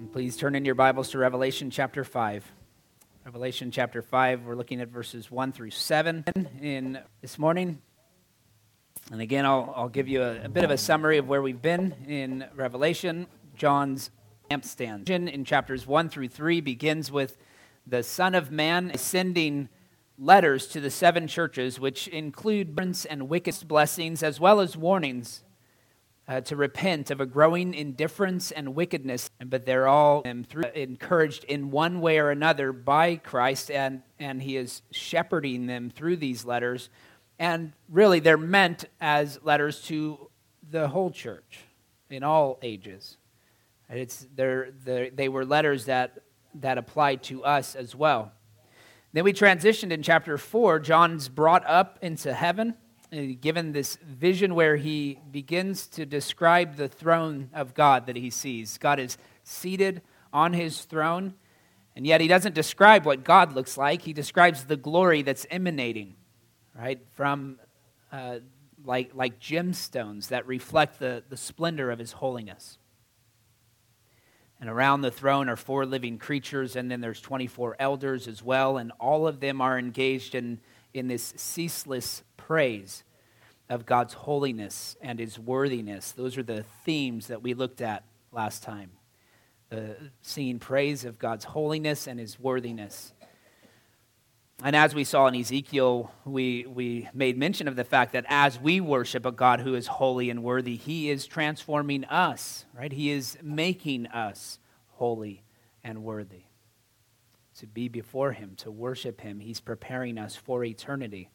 And please turn in your Bibles to Revelation chapter 5. Revelation chapter 5, we're looking at verses 1 through 7 in this morning. And again, I'll, I'll give you a, a bit of a summary of where we've been in Revelation. John's lampstand. In chapters 1 through 3 begins with the Son of Man sending letters to the seven churches, which include and wicked blessings as well as warnings uh, to repent of a growing indifference and wickedness, but they're all through, encouraged in one way or another by Christ, and, and He is shepherding them through these letters. And really, they're meant as letters to the whole church in all ages. It's, they're, they're, they were letters that, that applied to us as well. Then we transitioned in chapter 4. John's brought up into heaven given this vision where he begins to describe the throne of God that he sees. God is seated on his throne, and yet he doesn't describe what God looks like. He describes the glory that's emanating, right, from uh, like, like gemstones that reflect the, the splendor of his holiness. And around the throne are four living creatures, and then there's 24 elders as well, and all of them are engaged in, in this ceaseless praise of God's holiness and his worthiness. Those are the themes that we looked at last time. The praise of God's holiness and his worthiness. And as we saw in Ezekiel, we, we made mention of the fact that as we worship a God who is holy and worthy, he is transforming us, right? He is making us holy and worthy. To be before him, to worship him, he's preparing us for eternity.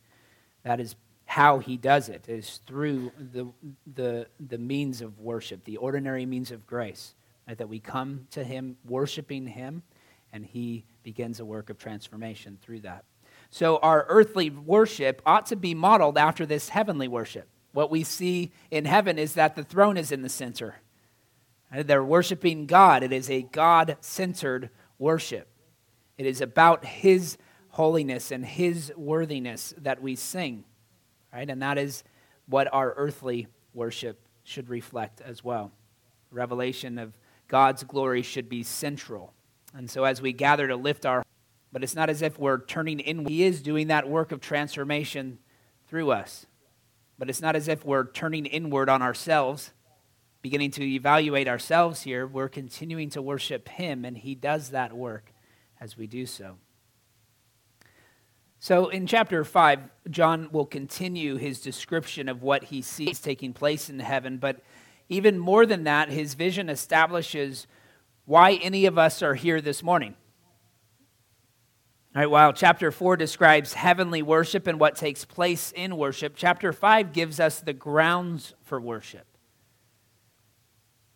That is how he does it, is through the, the, the means of worship, the ordinary means of grace, right? that we come to him worshiping him, and he begins a work of transformation through that. So our earthly worship ought to be modeled after this heavenly worship. What we see in heaven is that the throne is in the center. They're worshiping God. It is a God centered worship. It is about His holiness and His worthiness that we sing, right? And that is what our earthly worship should reflect as well. Revelation of God's glory should be central. And so as we gather to lift our, but it's not as if we're turning in, He is doing that work of transformation through us. But it's not as if we're turning inward on ourselves beginning to evaluate ourselves here, we're continuing to worship Him, and He does that work as we do so. So in chapter 5, John will continue his description of what he sees taking place in heaven, but even more than that, his vision establishes why any of us are here this morning. All right, while chapter 4 describes heavenly worship and what takes place in worship, chapter 5 gives us the grounds for worship.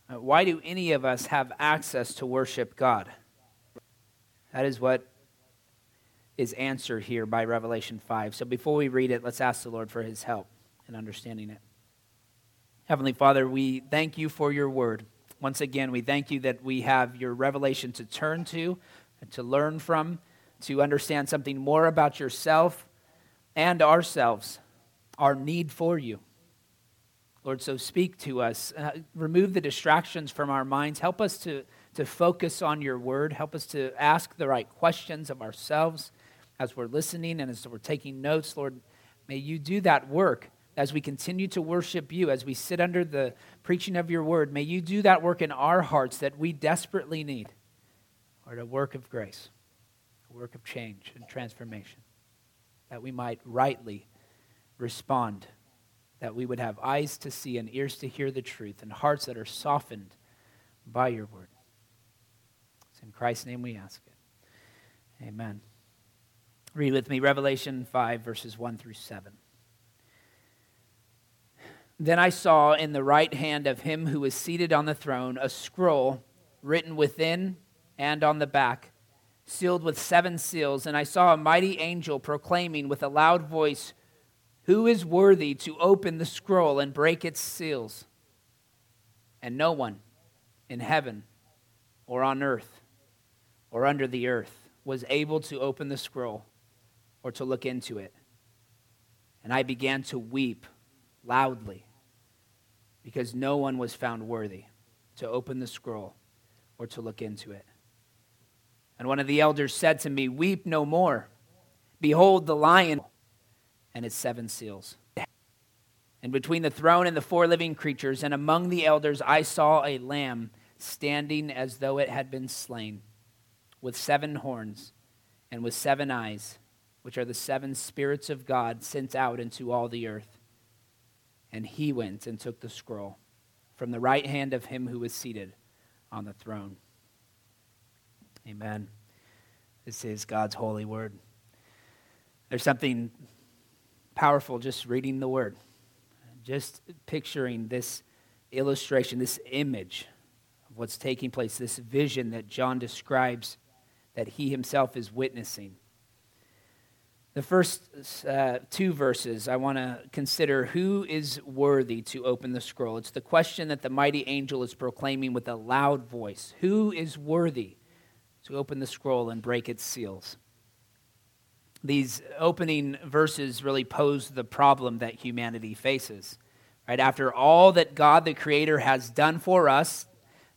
Why do any of us have access to worship God? That is what is answered here by Revelation 5. So before we read it, let's ask the Lord for his help in understanding it. Heavenly Father, we thank you for your word. Once again, we thank you that we have your revelation to turn to, to learn from, to understand something more about yourself and ourselves, our need for you. Lord, so speak to us. Uh, remove the distractions from our minds. Help us to, to focus on your word. Help us to ask the right questions of ourselves as we're listening and as we're taking notes. Lord, may you do that work as we continue to worship you, as we sit under the preaching of your word. May you do that work in our hearts that we desperately need. Lord, a work of grace, a work of change and transformation, that we might rightly respond that we would have eyes to see and ears to hear the truth and hearts that are softened by your word. It's in Christ's name we ask it. Amen. Read with me Revelation 5, verses 1 through 7. Then I saw in the right hand of him who was seated on the throne a scroll written within and on the back, sealed with seven seals. And I saw a mighty angel proclaiming with a loud voice, who is worthy to open the scroll and break its seals? And no one in heaven or on earth or under the earth was able to open the scroll or to look into it. And I began to weep loudly because no one was found worthy to open the scroll or to look into it. And one of the elders said to me, Weep no more. Behold, the lion and its seven seals. And between the throne and the four living creatures, and among the elders, I saw a lamb standing as though it had been slain, with seven horns and with seven eyes, which are the seven spirits of God sent out into all the earth. And he went and took the scroll from the right hand of him who was seated on the throne. Amen. This is God's holy word. There's something powerful just reading the word, just picturing this illustration, this image of what's taking place, this vision that John describes that he himself is witnessing. The first uh, two verses, I want to consider who is worthy to open the scroll. It's the question that the mighty angel is proclaiming with a loud voice Who is worthy to open the scroll and break its seals? These opening verses really pose the problem that humanity faces. Right after all that God the Creator has done for us,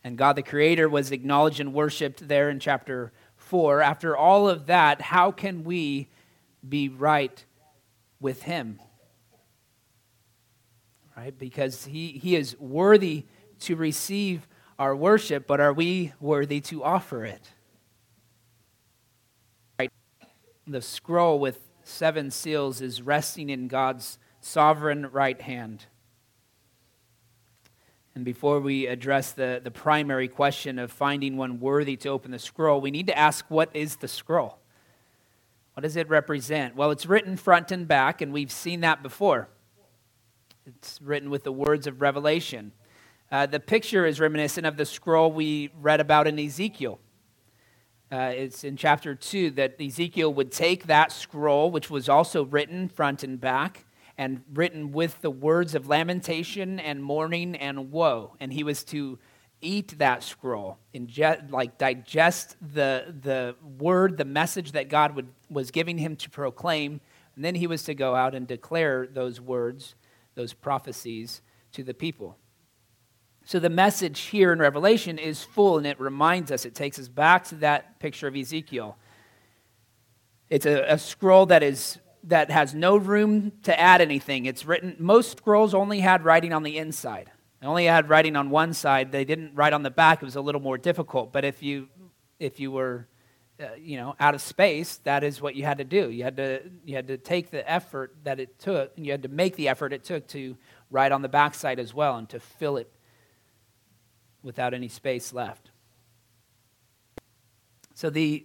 and God the Creator was acknowledged and worshiped there in chapter 4, after all of that, how can we be right with him. Right? Because he, he is worthy to receive our worship, but are we worthy to offer it? Right? The scroll with seven seals is resting in God's sovereign right hand. And before we address the, the primary question of finding one worthy to open the scroll, we need to ask what is the scroll? What does it represent? Well, it's written front and back, and we've seen that before. It's written with the words of Revelation. Uh, the picture is reminiscent of the scroll we read about in Ezekiel. Uh, it's in chapter 2 that Ezekiel would take that scroll, which was also written front and back, and written with the words of lamentation and mourning and woe. And he was to eat that scroll, ingest, like digest the, the word, the message that God would, was giving him to proclaim. And then he was to go out and declare those words, those prophecies to the people. So the message here in Revelation is full and it reminds us, it takes us back to that picture of Ezekiel. It's a, a scroll that is that has no room to add anything. It's written most scrolls only had writing on the inside. Only had writing on one side. They didn't write on the back. It was a little more difficult. But if you, if you were, uh, you know, out of space, that is what you had to do. You had to, you had to take the effort that it took, and you had to make the effort it took to write on the back side as well and to fill it without any space left. So the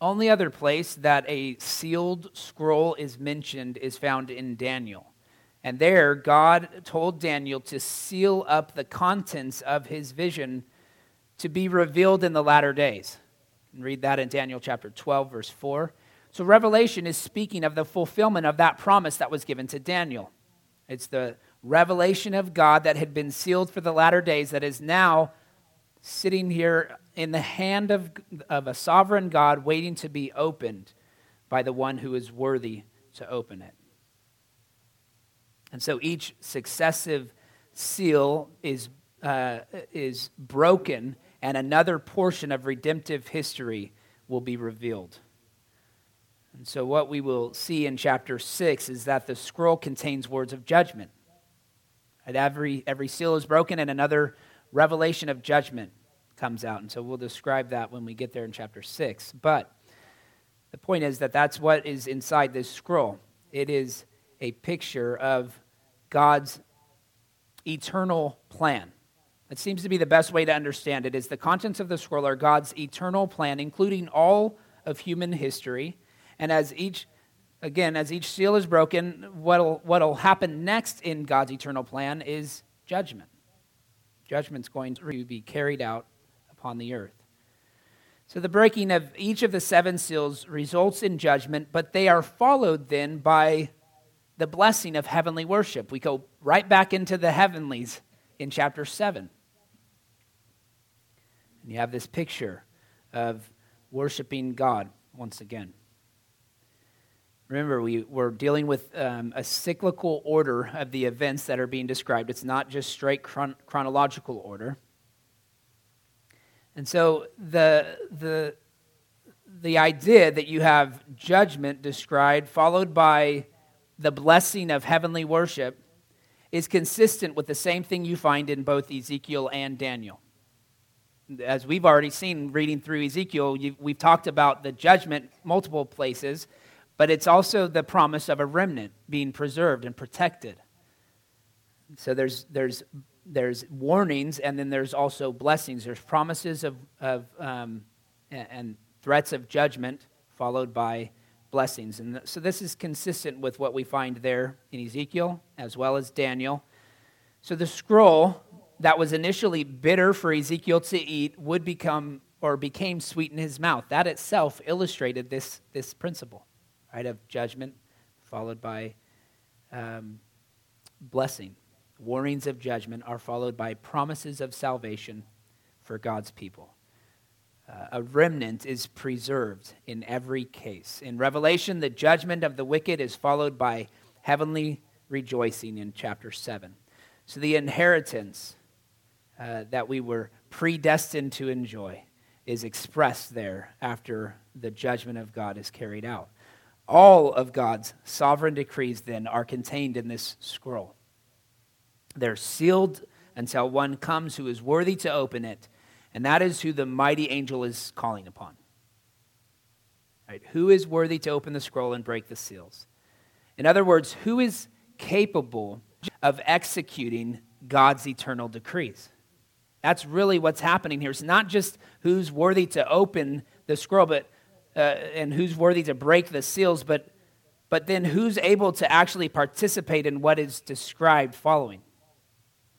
only other place that a sealed scroll is mentioned is found in Daniel. And there, God told Daniel to seal up the contents of his vision to be revealed in the latter days. And read that in Daniel chapter 12, verse 4. So, Revelation is speaking of the fulfillment of that promise that was given to Daniel. It's the revelation of God that had been sealed for the latter days that is now sitting here in the hand of, of a sovereign God, waiting to be opened by the one who is worthy to open it. And so each successive seal is, uh, is broken, and another portion of redemptive history will be revealed. And so, what we will see in chapter 6 is that the scroll contains words of judgment. And every, every seal is broken, and another revelation of judgment comes out. And so, we'll describe that when we get there in chapter 6. But the point is that that's what is inside this scroll. It is a picture of God's eternal plan. It seems to be the best way to understand it is the contents of the scroll are God's eternal plan, including all of human history. And as each, again, as each seal is broken, what'll, what'll happen next in God's eternal plan is judgment. Judgment's going to be carried out upon the earth. So the breaking of each of the seven seals results in judgment, but they are followed then by the blessing of heavenly worship. We go right back into the heavenlies in chapter 7. And you have this picture of worshiping God once again. Remember, we, we're dealing with um, a cyclical order of the events that are being described. It's not just straight chron- chronological order. And so the, the, the idea that you have judgment described, followed by the blessing of heavenly worship, is consistent with the same thing you find in both Ezekiel and Daniel. As we've already seen reading through Ezekiel, we've talked about the judgment multiple places, but it's also the promise of a remnant being preserved and protected. So there's, there's, there's warnings, and then there's also blessings. There's promises of, of um, and threats of judgment, followed by blessings. And so this is consistent with what we find there in Ezekiel as well as Daniel. So the scroll that was initially bitter for Ezekiel to eat would become or became sweet in his mouth. That itself illustrated this, this principle, right, of judgment followed by um, blessing. Warnings of judgment are followed by promises of salvation for God's people. A remnant is preserved in every case. In Revelation, the judgment of the wicked is followed by heavenly rejoicing in chapter 7. So the inheritance uh, that we were predestined to enjoy is expressed there after the judgment of God is carried out. All of God's sovereign decrees, then, are contained in this scroll. They're sealed until one comes who is worthy to open it, and that is who the mighty angel is calling upon. Right? Who is worthy to open the scroll and break the seals? In other words, who is capable of executing God's eternal decrees? That's really what's happening here. It's not just who's worthy to open the scroll, but uh, and who's worthy to break the seals, but but then who's able to actually participate in what is described following?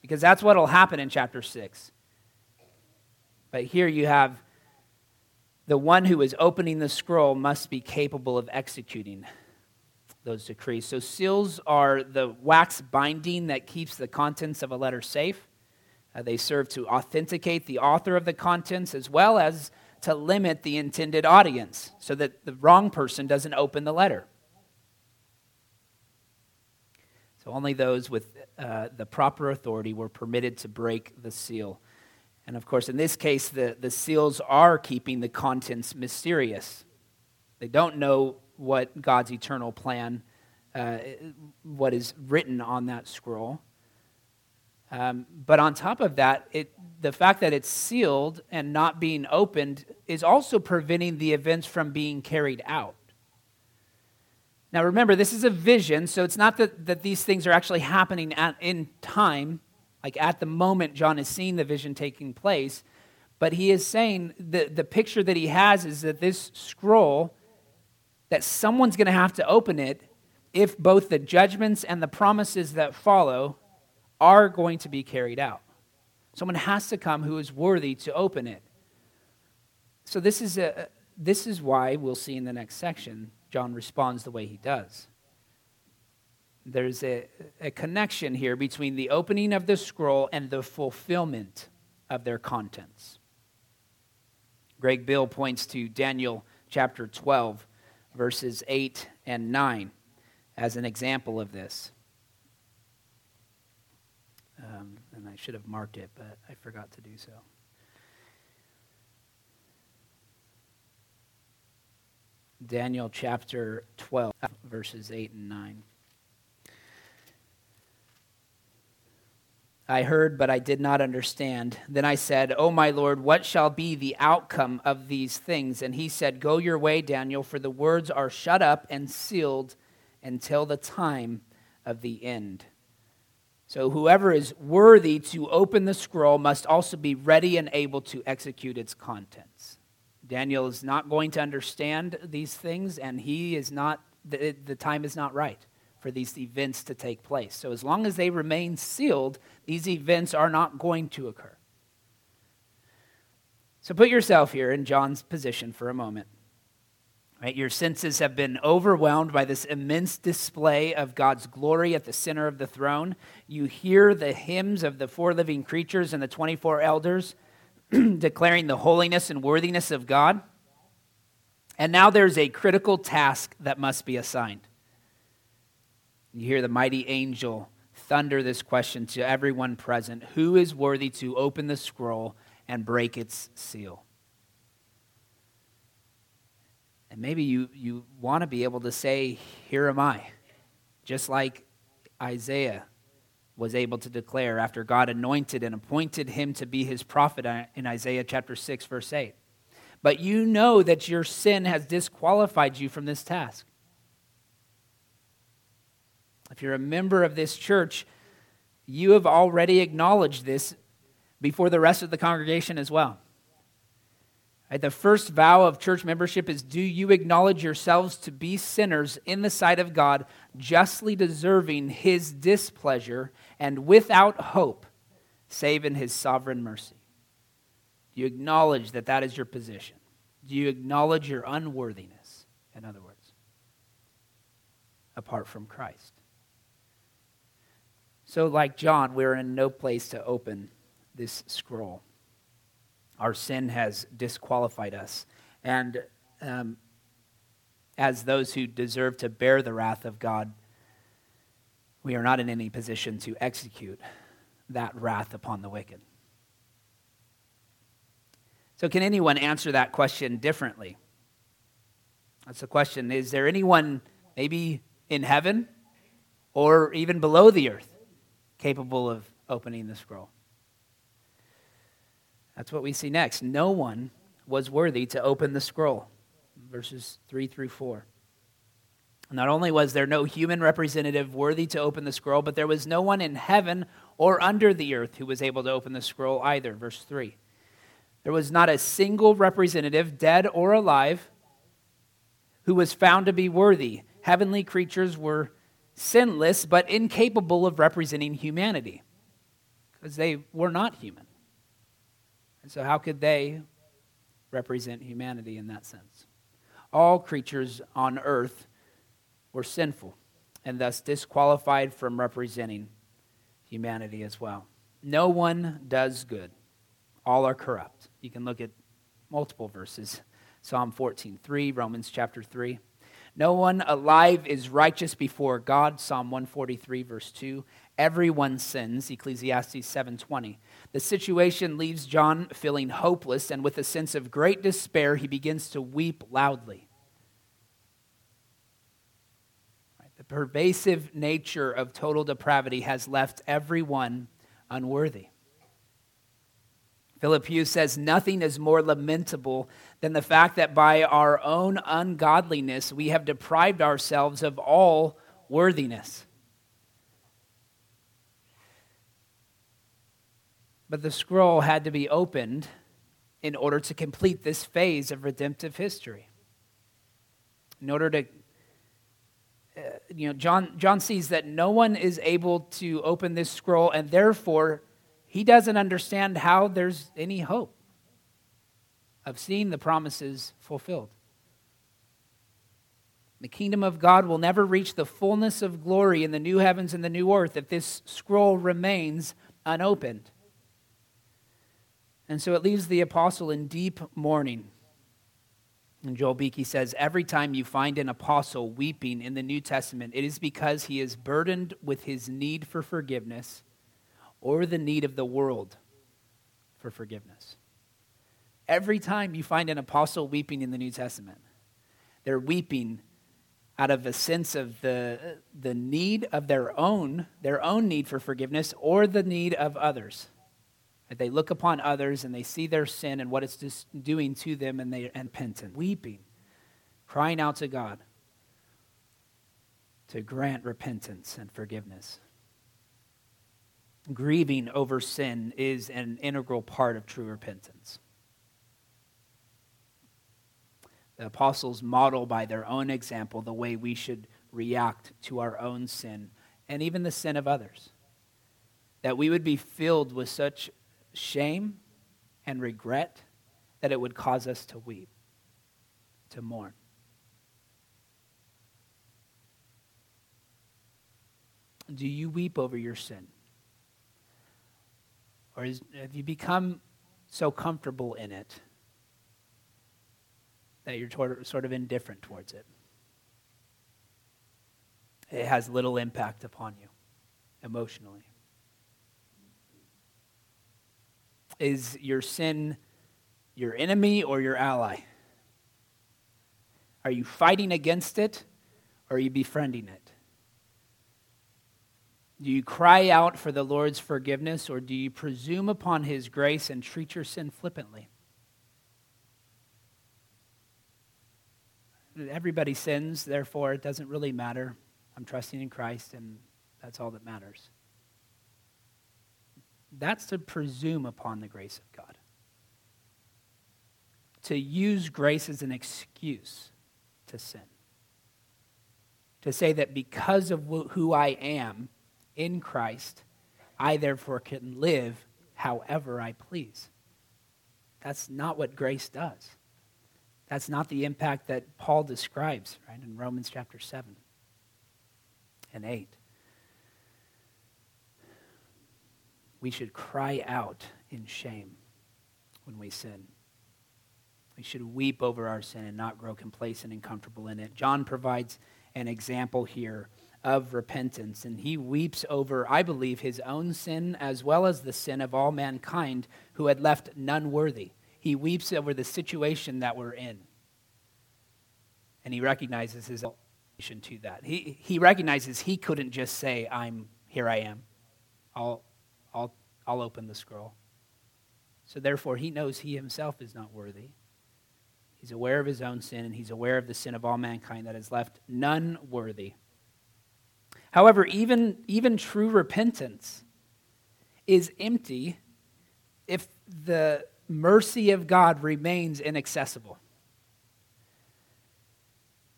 Because that's what will happen in chapter six. But here you have the one who is opening the scroll must be capable of executing those decrees. So seals are the wax binding that keeps the contents of a letter safe. Uh, they serve to authenticate the author of the contents as well as to limit the intended audience so that the wrong person doesn't open the letter. So only those with uh, the proper authority were permitted to break the seal. And of course, in this case, the, the seals are keeping the contents mysterious. They don't know what God's eternal plan, uh, what is written on that scroll. Um, but on top of that, it, the fact that it's sealed and not being opened is also preventing the events from being carried out. Now, remember, this is a vision, so it's not that, that these things are actually happening at, in time, like at the moment John is seeing the vision taking place, but he is saying the, the picture that he has is that this scroll, that someone's going to have to open it if both the judgments and the promises that follow are going to be carried out. Someone has to come who is worthy to open it. So this is a this is why we'll see in the next section John responds the way he does. There's a, a connection here between the opening of the scroll and the fulfillment of their contents. Greg Beale points to Daniel chapter 12, verses 8 and 9 as an example of this. Um, and I should have marked it, but I forgot to do so. Daniel chapter 12, verses 8 and 9. I heard, but I did not understand. Then I said, O my Lord, what shall be the outcome of these things? And he said, Go your way, Daniel, for the words are shut up and sealed until the time of the end. So, whoever is worthy to open the scroll must also be ready and able to execute its contents. Daniel is not going to understand these things, and he is not, the, the time is not right for these events to take place. So, as long as they remain sealed, these events are not going to occur. So, put yourself here in John's position for a moment. Right? Your senses have been overwhelmed by this immense display of God's glory at the center of the throne. You hear the hymns of the four living creatures and the 24 elders declaring the holiness and worthiness of God. And now there's a critical task that must be assigned. You hear the mighty angel thunder this question to everyone present Who is worthy to open the scroll and break its seal. And maybe you, you want to be able to say, Here am I, just like Isaiah was able to declare after God anointed and appointed him to be his prophet in Isaiah chapter 6, verse 8. But you know that your sin has disqualified you from this task. If you're a member of this church, you have already acknowledged this before the rest of the congregation as well. Right, the first vow of church membership is Do you acknowledge yourselves to be sinners in the sight of God, justly deserving his displeasure and without hope, save in his sovereign mercy? Do you acknowledge that that is your position? Do you acknowledge your unworthiness, in other words, apart from Christ? So, like John, we're in no place to open this scroll. Our sin has disqualified us. And um, as those who deserve to bear the wrath of God, we are not in any position to execute that wrath upon the wicked. So, can anyone answer that question differently? That's the question. Is there anyone, maybe in heaven or even below the earth, capable of opening the scroll? That's what we see next. No one was worthy to open the scroll. Verses 3 through 4. Not only was there no human representative worthy to open the scroll, but there was no one in heaven or under the earth who was able to open the scroll either. Verse 3. There was not a single representative, dead or alive, who was found to be worthy. Heavenly creatures were sinless, but incapable of representing humanity because they were not human. And so, how could they represent humanity in that sense? All creatures on earth were sinful and thus disqualified from representing humanity as well. No one does good, all are corrupt. You can look at multiple verses Psalm 14 3, Romans chapter 3. No one alive is righteous before God, Psalm 143, verse 2. Everyone sins, Ecclesiastes 7:20. The situation leaves John feeling hopeless and with a sense of great despair he begins to weep loudly. The pervasive nature of total depravity has left everyone unworthy. Philip Hughes says nothing is more lamentable than the fact that by our own ungodliness we have deprived ourselves of all worthiness. But the scroll had to be opened in order to complete this phase of redemptive history. In order to, uh, you know, John, John sees that no one is able to open this scroll, and therefore he doesn't understand how there's any hope of seeing the promises fulfilled. The kingdom of God will never reach the fullness of glory in the new heavens and the new earth if this scroll remains unopened. And so it leaves the apostle in deep mourning. And Joel Beeke says every time you find an apostle weeping in the New Testament, it is because he is burdened with his need for forgiveness or the need of the world for forgiveness. Every time you find an apostle weeping in the New Testament, they're weeping out of a sense of the, the need of their own, their own need for forgiveness or the need of others. That they look upon others and they see their sin and what it's doing to them and they are penitent, weeping, crying out to God to grant repentance and forgiveness grieving over sin is an integral part of true repentance. The apostles model by their own example the way we should react to our own sin and even the sin of others. That we would be filled with such shame and regret that it would cause us to weep, to mourn. Do you weep over your sin? Or is, have you become so comfortable in it that you're sort of indifferent towards it? It has little impact upon you emotionally. is your sin your enemy or your ally? Are you fighting against it or are you befriending it? Do you cry out for the Lord's forgiveness or do you presume upon his grace and treat your sin flippantly? Everybody sins, therefore it doesn't really matter. I'm trusting in Christ and that's all that matters. That's to presume upon the grace of God. To use grace as an excuse to sin. To say that because of who I am in Christ, I therefore can live however I please. That's not what grace does. That's not the impact that Paul describes, right, in Romans chapter 7 and 8. We should cry out in shame when we sin. We should weep over our sin and not grow complacent and comfortable in it. John provides an example here of repentance, and he weeps over, I believe, his own sin as well as the sin of all mankind who had left none worthy. He weeps over the situation that we're in. And he recognizes his relation to that. He, he recognizes he couldn't just say, I'm here I am. I'll, I'll, I'll open the scroll. So therefore, he knows he himself is not worthy. He's aware of his own sin, and he's aware of the sin of all mankind that has left none worthy. However, even, even true repentance is empty if the mercy of God remains inaccessible.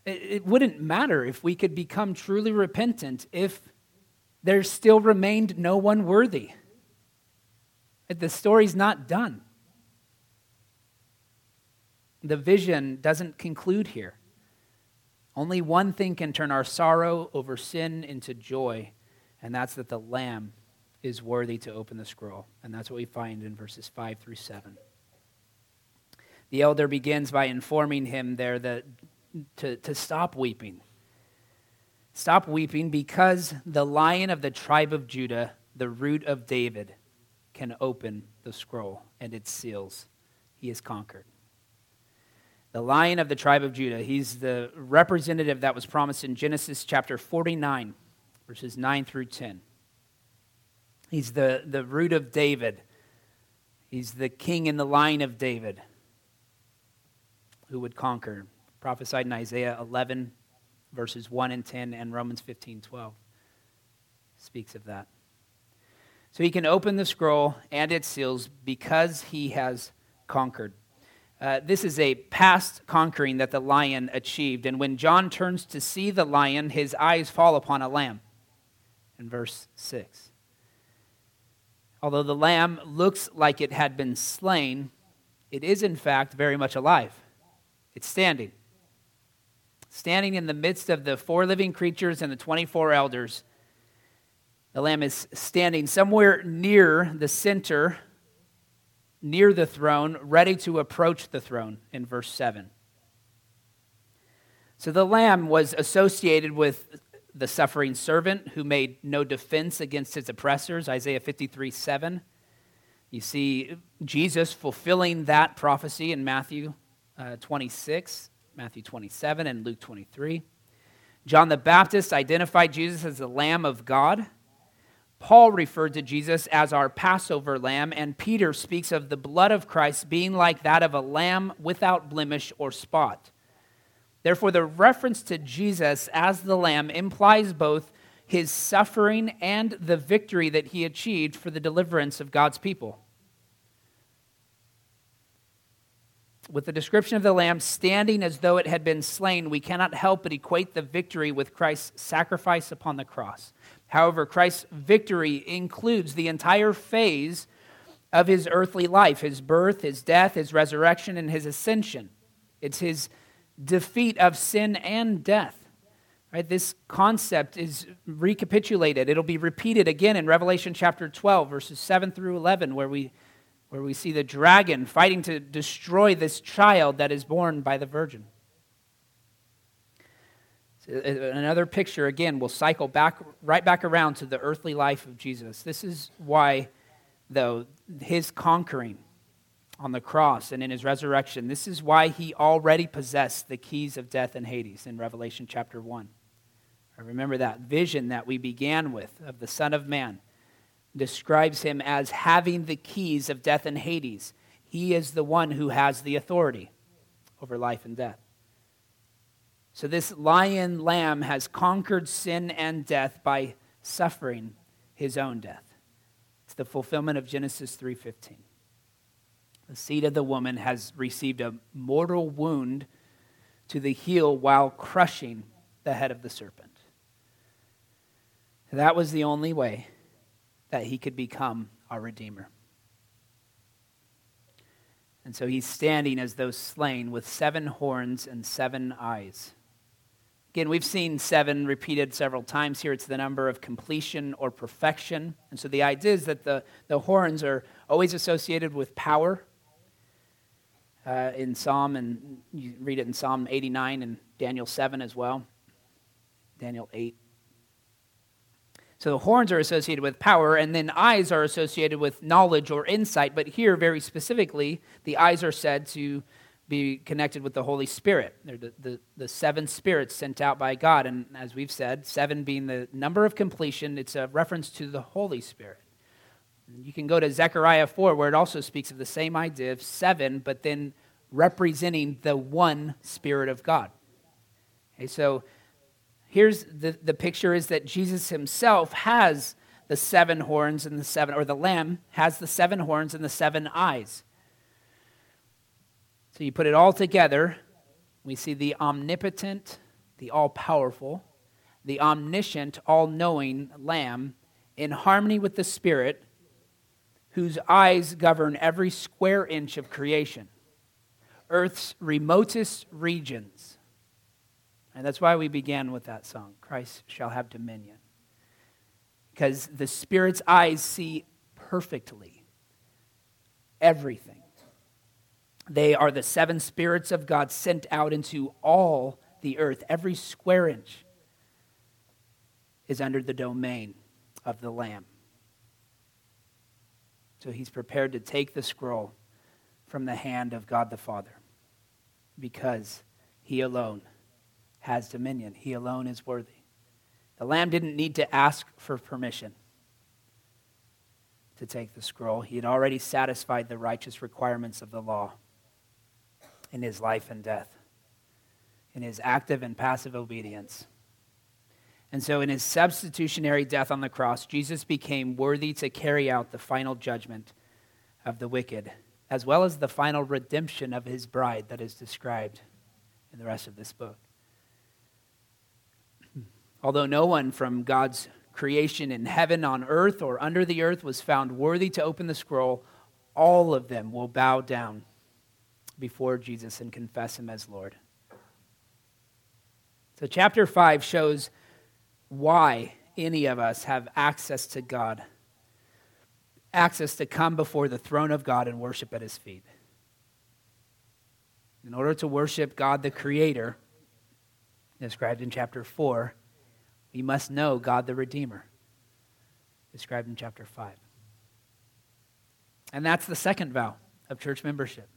It, it wouldn't matter if we could become truly repentant if there still remained no one worthy. The story's not done the vision doesn't conclude here. Only one thing can turn our sorrow over sin into joy, and that's that the Lamb is worthy to open the scroll. And that's what we find in verses 5 through 7. The elder begins by informing him there that to, to stop weeping. Stop weeping because the lion of the tribe of Judah, the root of David, can open the scroll and its seals. He is conquered the lion of the tribe of Judah. He's the representative that was promised in Genesis chapter 49, verses 9 through 10. He's the, the root of David. He's the king in the line of David who would conquer. Prophesied in Isaiah 11, verses 1 and 10, and Romans 15, 12 speaks of that. So he can open the scroll and its seals because he has conquered. Uh, this is a past conquering that the lion achieved. And when John turns to see the lion, his eyes fall upon a lamb. In verse 6. Although the lamb looks like it had been slain, it is in fact very much alive. It's standing. Standing in the midst of the four living creatures and the 24 elders. The lamb is standing somewhere near the center near the throne, ready to approach the throne, in verse 7. So the lamb was associated with the suffering servant who made no defense against his oppressors, Isaiah 53 7. You see Jesus fulfilling that prophecy in Matthew uh, 26, Matthew 27, and Luke 23. John the Baptist identified Jesus as the Lamb of God. Paul referred to Jesus as our Passover lamb, and Peter speaks of the blood of Christ being like that of a lamb without blemish or spot. Therefore, the reference to Jesus as the lamb implies both his suffering and the victory that he achieved for the deliverance of God's people. With the description of the lamb standing as though it had been slain, we cannot help but equate the victory with Christ's sacrifice upon the cross. However, Christ's victory includes the entire phase of his earthly life his birth, his death, his resurrection, and his ascension. It's his defeat of sin and death. Right? This concept is recapitulated. It'll be repeated again in Revelation chapter 12, verses 7 through 11, where we, where we see the dragon fighting to destroy this child that is born by the virgin. Uh, another picture, again, will cycle back right back around to the earthly life of Jesus. This is why though, his conquering on the cross and in his resurrection, this is why he already possessed the keys of death and Hades in Revelation chapter 1. I remember that vision that we began with of the Son of Man describes him as having the keys of death and Hades. He is the one who has the authority over life and death. So this lion lamb has conquered sin and death by suffering his own death. It's the fulfillment of Genesis 3:15. The seed of the woman has received a mortal wound to the heel while crushing the head of the serpent. That was the only way that he could become our Redeemer. And so he's standing as though slain with seven horns and seven eyes. Again, we've seen seven repeated several times here. It's the number of completion or perfection. And so the idea is that the, the horns are always associated with power. Uh, in Psalm, and you read it in Psalm 89 and Daniel 7 as well, Daniel 8. So the horns are associated with power, and then eyes are associated with knowledge or insight. But here, very specifically, the eyes are said to be connected with the Holy Spirit. They're the, the, the, seven spirits sent out by God. And as we've said, seven being the number of completion, it's a reference to the Holy Spirit. You can go to Zechariah 4, where it also speaks of the same idea of seven, but then representing the one Spirit of God. Okay, so here's the, the picture is that Jesus himself has the seven horns and the seven, or the lamb has the seven horns and the seven eyes. So you put it all together, we see the omnipotent, the all powerful, the omniscient, all knowing Lamb in harmony with the Spirit, whose eyes govern every square inch of creation, Earth's remotest regions. And that's why we began with that song Christ shall have dominion. Because the Spirit's eyes see perfectly everything. They are the seven spirits of God sent out into all the earth. Every square inch is under the domain of the Lamb. So he's prepared to take the scroll from the hand of God the Father because he alone has dominion. He alone is worthy. The Lamb didn't need to ask for permission to take the scroll, he had already satisfied the righteous requirements of the law in his life and death, in his active and passive obedience. And so, in his substitutionary death on the cross, Jesus became worthy to carry out the final judgment of the wicked, as well as the final redemption of his bride that is described in the rest of this book. Although no one from God's creation in heaven, on earth, or under the earth was found worthy to open the scroll, all of them will bow down before Jesus and confess him as Lord. So, chapter 5 shows why any of us have access to God, access to come before the throne of God and worship at his feet. In order to worship God the Creator, described in chapter 4, we must know God the Redeemer, described in chapter 5. And that's the second vow of church membership.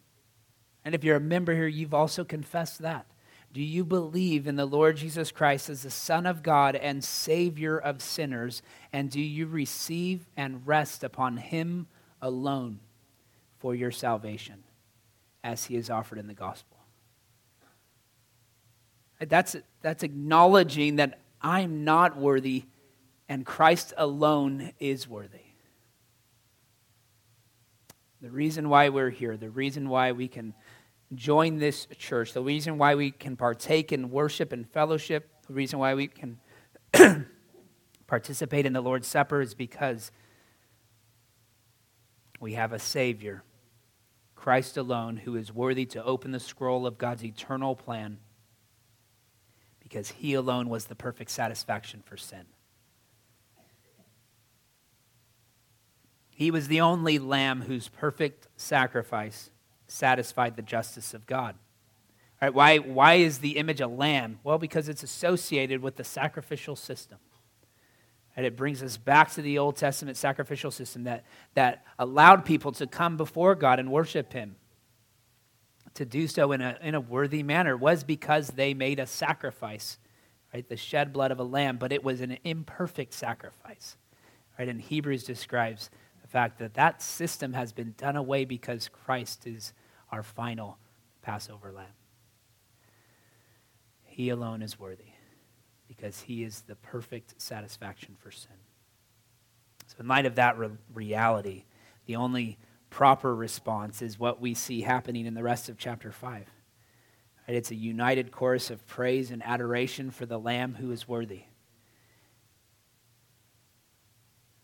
And if you're a member here, you've also confessed that. Do you believe in the Lord Jesus Christ as the Son of God and Savior of sinners? And do you receive and rest upon Him alone for your salvation as He is offered in the gospel? That's, that's acknowledging that I'm not worthy and Christ alone is worthy. The reason why we're here, the reason why we can join this church, the reason why we can partake in worship and fellowship, the reason why we can participate in the Lord's Supper is because we have a Savior, Christ alone, who is worthy to open the scroll of God's eternal plan because he alone was the perfect satisfaction for sin. He was the only lamb whose perfect sacrifice satisfied the justice of God. All right, why, why is the image a lamb? Well, because it's associated with the sacrificial system. And it brings us back to the Old Testament sacrificial system that, that allowed people to come before God and worship Him. To do so in a, in a worthy manner was because they made a sacrifice, right? The shed blood of a lamb, but it was an imperfect sacrifice, right? And Hebrews describes the fact that that system has been done away because Christ is our final Passover lamb. He alone is worthy because he is the perfect satisfaction for sin. So, in light of that re- reality, the only proper response is what we see happening in the rest of chapter 5. Right? It's a united chorus of praise and adoration for the Lamb who is worthy.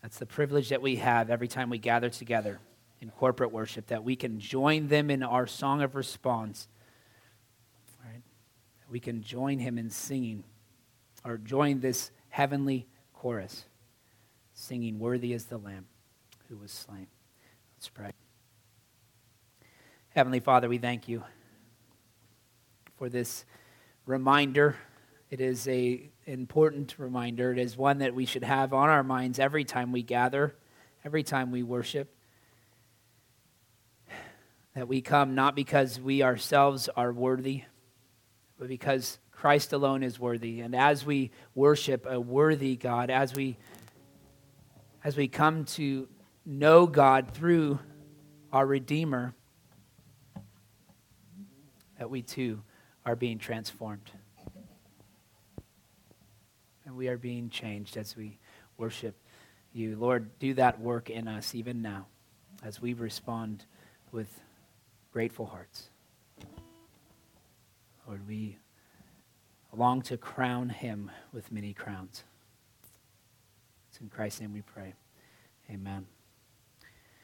That's the privilege that we have every time we gather together in corporate worship, that we can join them in our song of response. Right? We can join him in singing, or join this heavenly chorus, singing, Worthy is the Lamb who was slain. Let's pray. Heavenly Father, we thank you for this reminder. It is a important reminder. It is one that we should have on our minds every time we gather, every time we worship. That we come not because we ourselves are worthy, but because Christ alone is worthy. And as we worship a worthy God, as we as we come to know God through our Redeemer, that we too are being transformed. And we are being changed as we worship you. Lord, do that work in us even now as we respond with grateful hearts. Lord, we long to crown him with many crowns. It's in Christ's name we pray. Amen.